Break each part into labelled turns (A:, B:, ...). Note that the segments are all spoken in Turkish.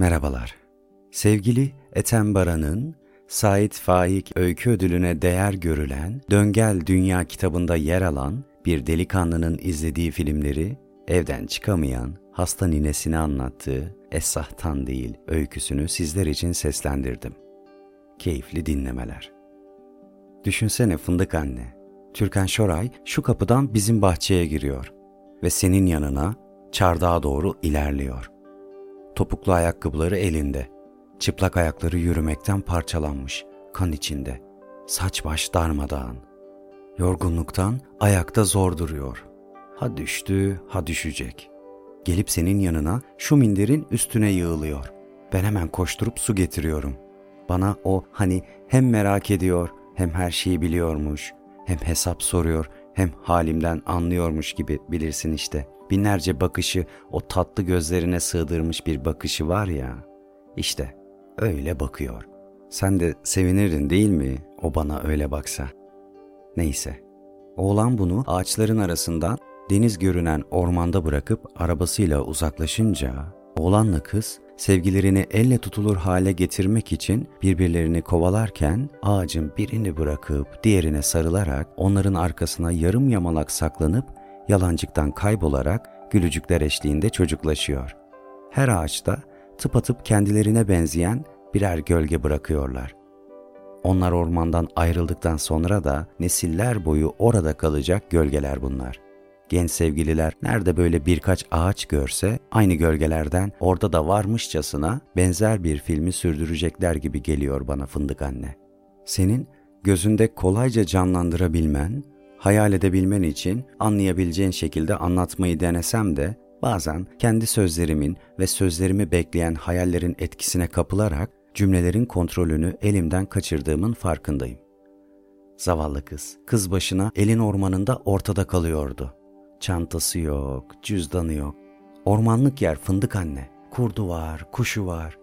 A: Merhabalar. Sevgili Ethem Baran'ın Said Faik Öykü Ödülü'ne değer görülen Döngel Dünya kitabında yer alan bir delikanlının izlediği filmleri evden çıkamayan hasta ninesini anlattığı Esah'tan değil öyküsünü sizler için seslendirdim. Keyifli dinlemeler. Düşünsene fındık anne. Türkan Şoray şu kapıdan bizim bahçeye giriyor ve senin yanına çardağa doğru ilerliyor. Topuklu ayakkabıları elinde. Çıplak ayakları yürümekten parçalanmış, kan içinde. Saç baş darmadağın. Yorgunluktan ayakta zor duruyor. Ha düştü, ha düşecek. Gelip senin yanına şu minderin üstüne yığılıyor. Ben hemen koşturup su getiriyorum. Bana o hani hem merak ediyor, hem her şeyi biliyormuş, hem hesap soruyor, hem halimden anlıyormuş gibi bilirsin işte. Binlerce bakışı o tatlı gözlerine sığdırmış bir bakışı var ya. İşte öyle bakıyor. Sen de sevinirdin değil mi o bana öyle baksa? Neyse. Oğlan bunu ağaçların arasından deniz görünen ormanda bırakıp arabasıyla uzaklaşınca oğlanla kız sevgilerini elle tutulur hale getirmek için birbirlerini kovalarken ağacın birini bırakıp diğerine sarılarak onların arkasına yarım yamalak saklanıp yalancıktan kaybolarak gülücükler eşliğinde çocuklaşıyor. Her ağaçta tıpatıp kendilerine benzeyen birer gölge bırakıyorlar. Onlar ormandan ayrıldıktan sonra da nesiller boyu orada kalacak gölgeler bunlar. Genç sevgililer nerede böyle birkaç ağaç görse aynı gölgelerden orada da varmışçasına benzer bir filmi sürdürecekler gibi geliyor bana fındık anne. Senin gözünde kolayca canlandırabilmen, hayal edebilmen için anlayabileceğin şekilde anlatmayı denesem de bazen kendi sözlerimin ve sözlerimi bekleyen hayallerin etkisine kapılarak cümlelerin kontrolünü elimden kaçırdığımın farkındayım. Zavallı kız, kız başına elin ormanında ortada kalıyordu. Çantası yok, cüzdanı yok. Ormanlık yer fındık anne. Kurdu var, kuşu var.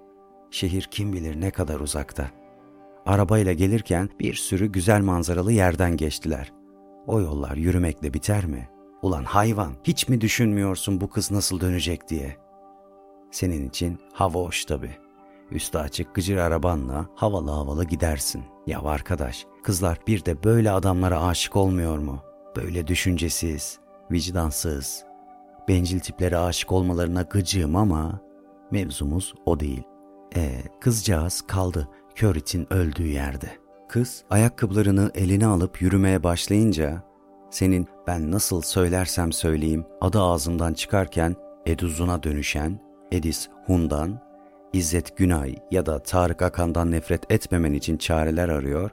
A: Şehir kim bilir ne kadar uzakta. Arabayla gelirken bir sürü güzel manzaralı yerden geçtiler. O yollar yürümekle biter mi? Ulan hayvan, hiç mi düşünmüyorsun bu kız nasıl dönecek diye? Senin için hava hoş tabii. Üstü açık gıcır arabanla havalı havalı gidersin. Ya arkadaş, kızlar bir de böyle adamlara aşık olmuyor mu? Böyle düşüncesiz, vicdansız, bencil tiplere aşık olmalarına gıcığım ama mevzumuz o değil. E kızcağız kaldı kör için öldüğü yerde. Kız ayakkabılarını eline alıp yürümeye başlayınca senin ben nasıl söylersem söyleyeyim adı ağzımdan çıkarken Eduzun'a dönüşen Edis Hun'dan, İzzet Günay ya da Tarık Akan'dan nefret etmemen için çareler arıyor,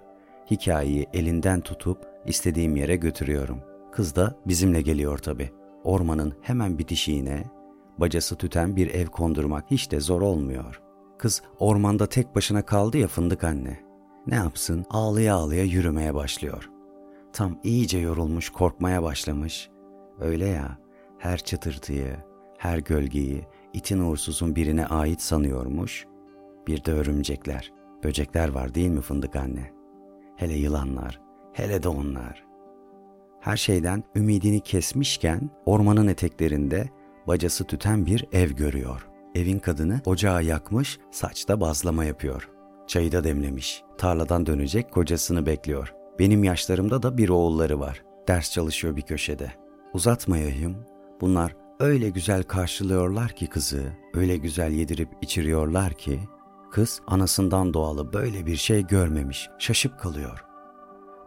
A: hikayeyi elinden tutup istediğim yere götürüyorum. Kız da bizimle geliyor tabi. Ormanın hemen bitişiğine bacası tüten bir ev kondurmak hiç de zor olmuyor. Kız ormanda tek başına kaldı ya fındık anne. Ne yapsın ağlaya ağlaya yürümeye başlıyor. Tam iyice yorulmuş korkmaya başlamış. Öyle ya her çıtırtıyı, her gölgeyi itin uğursuzun birine ait sanıyormuş. Bir de örümcekler, böcekler var değil mi fındık anne? Hele yılanlar, hele de onlar. Her şeyden ümidini kesmişken ormanın eteklerinde bacası tüten bir ev görüyor. Evin kadını ocağı yakmış, saçta bazlama yapıyor. Çayı da demlemiş. Tarladan dönecek kocasını bekliyor. Benim yaşlarımda da bir oğulları var. Ders çalışıyor bir köşede. Uzatmayayım. Bunlar öyle güzel karşılıyorlar ki kızı, öyle güzel yedirip içiriyorlar ki kız anasından doğalı böyle bir şey görmemiş, şaşıp kalıyor.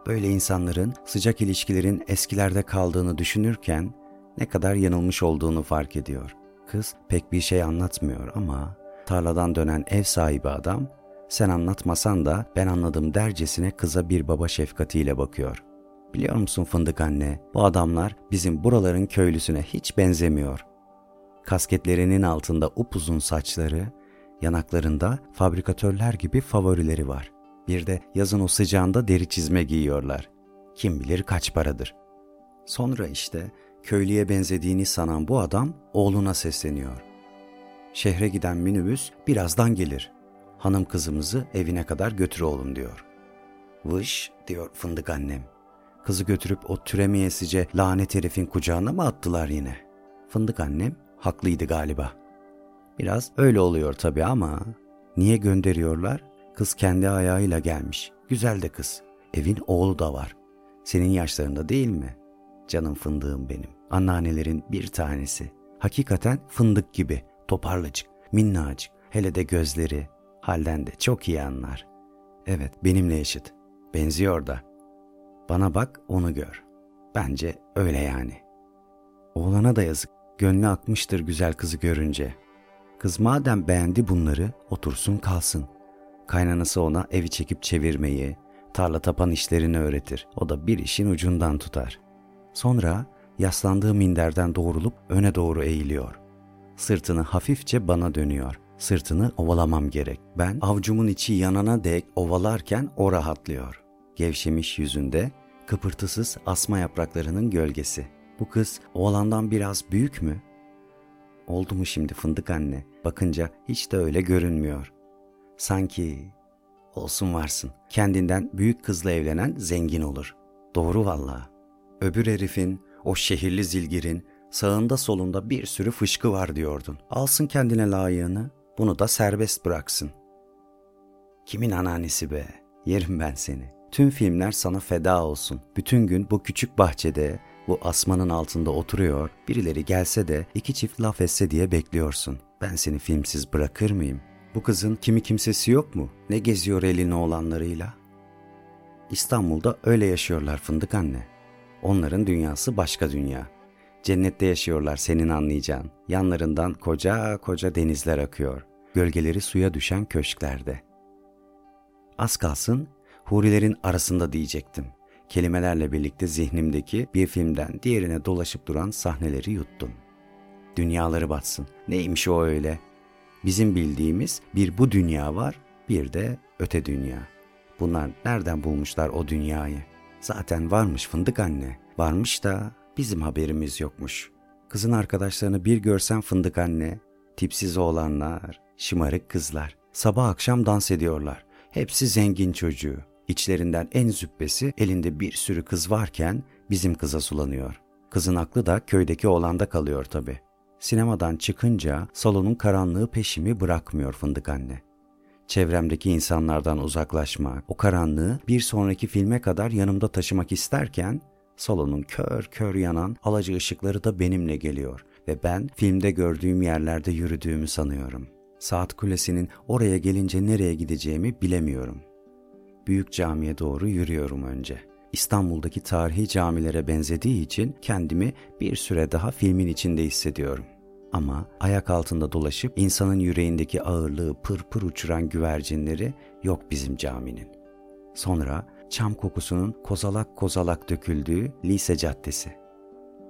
A: Böyle insanların sıcak ilişkilerin eskilerde kaldığını düşünürken ne kadar yanılmış olduğunu fark ediyor. Kız pek bir şey anlatmıyor ama tarladan dönen ev sahibi adam sen anlatmasan da ben anladım dercesine kıza bir baba şefkatiyle bakıyor. Biliyor musun fındık anne, bu adamlar bizim buraların köylüsüne hiç benzemiyor. Kasketlerinin altında upuzun saçları, yanaklarında fabrikatörler gibi favorileri var. Bir de yazın o sıcağında deri çizme giyiyorlar. Kim bilir kaç paradır. Sonra işte köylüye benzediğini sanan bu adam oğluna sesleniyor. Şehre giden minibüs birazdan gelir. Hanım kızımızı evine kadar götür oğlum diyor. Vış diyor fındık annem. Kızı götürüp o türemeyesice lanet herifin kucağına mı attılar yine? Fındık annem haklıydı galiba. Biraz öyle oluyor tabii ama niye gönderiyorlar? Kız kendi ayağıyla gelmiş. Güzel de kız. Evin oğlu da var. Senin yaşlarında değil mi? Canım fındığım benim. Anneannelerin bir tanesi. Hakikaten fındık gibi. Toparlacık, minnacık. Hele de gözleri. Halden de çok iyi anlar. Evet, benimle eşit. Benziyor da. Bana bak, onu gör. Bence öyle yani. Oğlana da yazık. Gönlü akmıştır güzel kızı görünce. Kız madem beğendi bunları, otursun kalsın. Kaynanası ona evi çekip çevirmeyi, tarla tapan işlerini öğretir. O da bir işin ucundan tutar. Sonra yaslandığı minderden doğrulup öne doğru eğiliyor. Sırtını hafifçe bana dönüyor. Sırtını ovalamam gerek. Ben avcumun içi yanana dek ovalarken o rahatlıyor. Gevşemiş yüzünde kıpırtısız asma yapraklarının gölgesi. Bu kız oğlandan biraz büyük mü? Oldu mu şimdi fındık anne? Bakınca hiç de öyle görünmüyor. Sanki olsun varsın. Kendinden büyük kızla evlenen zengin olur. Doğru valla. Öbür herifin, o şehirli zilgirin sağında solunda bir sürü fışkı var diyordun. Alsın kendine layığını, bunu da serbest bıraksın. Kimin anneannesi be? Yerim ben seni. Tüm filmler sana feda olsun. Bütün gün bu küçük bahçede, bu asmanın altında oturuyor, birileri gelse de iki çift laf etse diye bekliyorsun. Ben seni filmsiz bırakır mıyım? Bu kızın kimi kimsesi yok mu? Ne geziyor elini olanlarıyla? İstanbul'da öyle yaşıyorlar fındık anne. Onların dünyası başka dünya. Cennette yaşıyorlar senin anlayacağın. Yanlarından koca koca denizler akıyor. Gölgeleri suya düşen köşklerde. Az kalsın hurilerin arasında diyecektim. Kelimelerle birlikte zihnimdeki bir filmden diğerine dolaşıp duran sahneleri yuttum. Dünyaları batsın. Neymiş o öyle? Bizim bildiğimiz bir bu dünya var, bir de öte dünya. Bunlar nereden bulmuşlar o dünyayı? Zaten varmış fındık anne. Varmış da bizim haberimiz yokmuş. Kızın arkadaşlarını bir görsen fındık anne. Tipsiz oğlanlar, şımarık kızlar. Sabah akşam dans ediyorlar. Hepsi zengin çocuğu. İçlerinden en züppesi elinde bir sürü kız varken bizim kıza sulanıyor. Kızın aklı da köydeki oğlanda kalıyor tabi. Sinemadan çıkınca salonun karanlığı peşimi bırakmıyor fındık anne. Çevremdeki insanlardan uzaklaşmak, o karanlığı bir sonraki filme kadar yanımda taşımak isterken salonun kör kör yanan alacı ışıkları da benimle geliyor ve ben filmde gördüğüm yerlerde yürüdüğümü sanıyorum. Saat kulesinin oraya gelince nereye gideceğimi bilemiyorum. Büyük camiye doğru yürüyorum önce. İstanbul'daki tarihi camilere benzediği için kendimi bir süre daha filmin içinde hissediyorum. Ama ayak altında dolaşıp insanın yüreğindeki ağırlığı pır pır uçuran güvercinleri yok bizim caminin. Sonra çam kokusunun kozalak kozalak döküldüğü lise caddesi.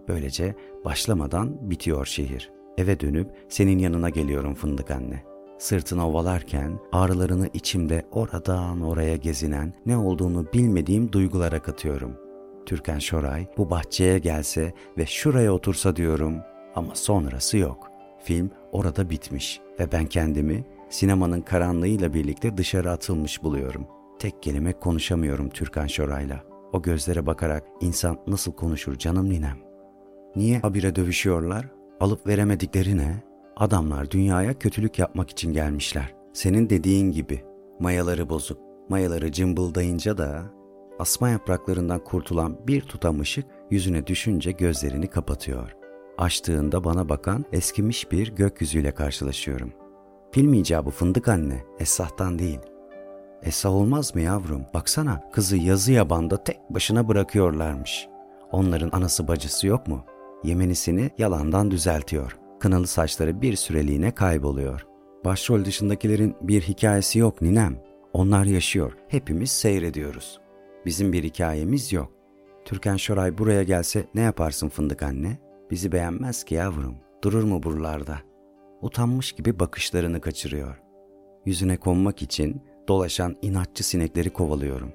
A: Böylece başlamadan bitiyor şehir. Eve dönüp senin yanına geliyorum fındık anne. Sırtını ovalarken ağrılarını içimde oradan oraya gezinen ne olduğunu bilmediğim duygulara katıyorum. Türkan Şoray bu bahçeye gelse ve şuraya otursa diyorum ama sonrası yok. Film orada bitmiş ve ben kendimi sinemanın karanlığıyla birlikte dışarı atılmış buluyorum. Tek kelime konuşamıyorum Türkan Şoray'la. O gözlere bakarak insan nasıl konuşur canım ninem? Niye habire dövüşüyorlar? Alıp veremedikleri ne? Adamlar dünyaya kötülük yapmak için gelmişler. Senin dediğin gibi mayaları bozuk. Mayaları cımbıldayınca da asma yapraklarından kurtulan bir tutam ışık yüzüne düşünce gözlerini kapatıyor. Açtığında bana bakan eskimiş bir gökyüzüyle karşılaşıyorum. Film icabı fındık anne, Esah'tan değil. Esah olmaz mı yavrum? Baksana kızı yazı yabanda tek başına bırakıyorlarmış. Onların anası bacısı yok mu? Yemenisini yalandan düzeltiyor. Kınalı saçları bir süreliğine kayboluyor. Başrol dışındakilerin bir hikayesi yok ninem. Onlar yaşıyor. Hepimiz seyrediyoruz. Bizim bir hikayemiz yok. Türkan Şoray buraya gelse ne yaparsın fındık anne? Bizi beğenmez ki yavrum. Durur mu buralarda? Utanmış gibi bakışlarını kaçırıyor. Yüzüne konmak için dolaşan inatçı sinekleri kovalıyorum.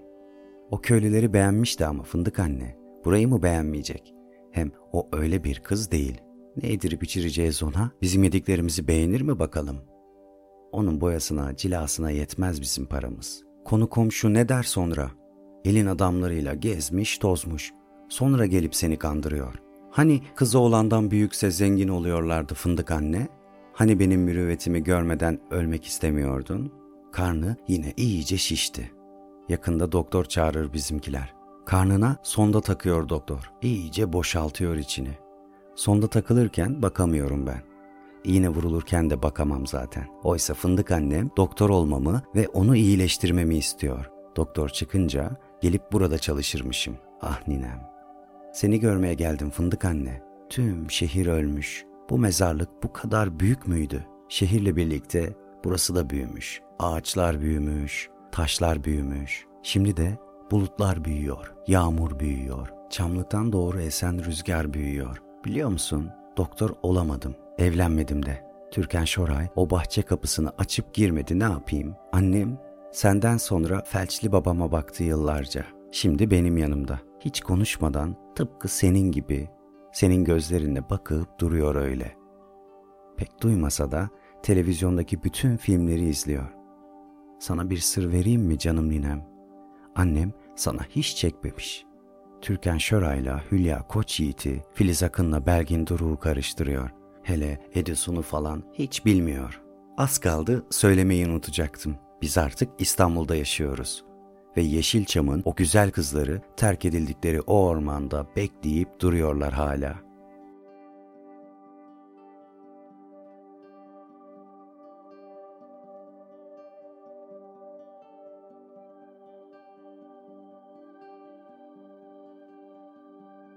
A: O köylüleri beğenmişti ama fındık anne. Burayı mı beğenmeyecek? Hem o öyle bir kız değil. Ne yedirip içireceğiz ona? Bizim yediklerimizi beğenir mi bakalım? Onun boyasına, cilasına yetmez bizim paramız. Konu komşu ne der sonra? Elin adamlarıyla gezmiş, tozmuş. Sonra gelip seni kandırıyor. Hani kızı olandan büyükse zengin oluyorlardı fındık anne? Hani benim mürüvvetimi görmeden ölmek istemiyordun? Karnı yine iyice şişti. Yakında doktor çağırır bizimkiler. Karnına sonda takıyor doktor. İyice boşaltıyor içini. Sonda takılırken bakamıyorum ben. İğne vurulurken de bakamam zaten. Oysa fındık annem doktor olmamı ve onu iyileştirmemi istiyor. Doktor çıkınca gelip burada çalışırmışım. Ah ninem. Seni görmeye geldim fındık anne. Tüm şehir ölmüş. Bu mezarlık bu kadar büyük müydü? Şehirle birlikte burası da büyümüş. Ağaçlar büyümüş, taşlar büyümüş. Şimdi de bulutlar büyüyor, yağmur büyüyor. Çamlıktan doğru esen rüzgar büyüyor. Biliyor musun? Doktor olamadım. Evlenmedim de. Türkan Şoray o bahçe kapısını açıp girmedi ne yapayım? Annem senden sonra felçli babama baktı yıllarca. Şimdi benim yanımda. Hiç konuşmadan tıpkı senin gibi senin gözlerine bakıp duruyor öyle. Pek duymasa da televizyondaki bütün filmleri izliyor. Sana bir sır vereyim mi canım ninem? Annem sana hiç çekmemiş. Türkan Şoray'la Hülya Koçyiğit'i Filiz Akın'la Belgin Duru'yu karıştırıyor. Hele Edison'u falan hiç bilmiyor. Az kaldı söylemeyi unutacaktım. Biz artık İstanbul'da yaşıyoruz. Ve Yeşilçam'ın o güzel kızları terk edildikleri o ormanda bekleyip duruyorlar hala.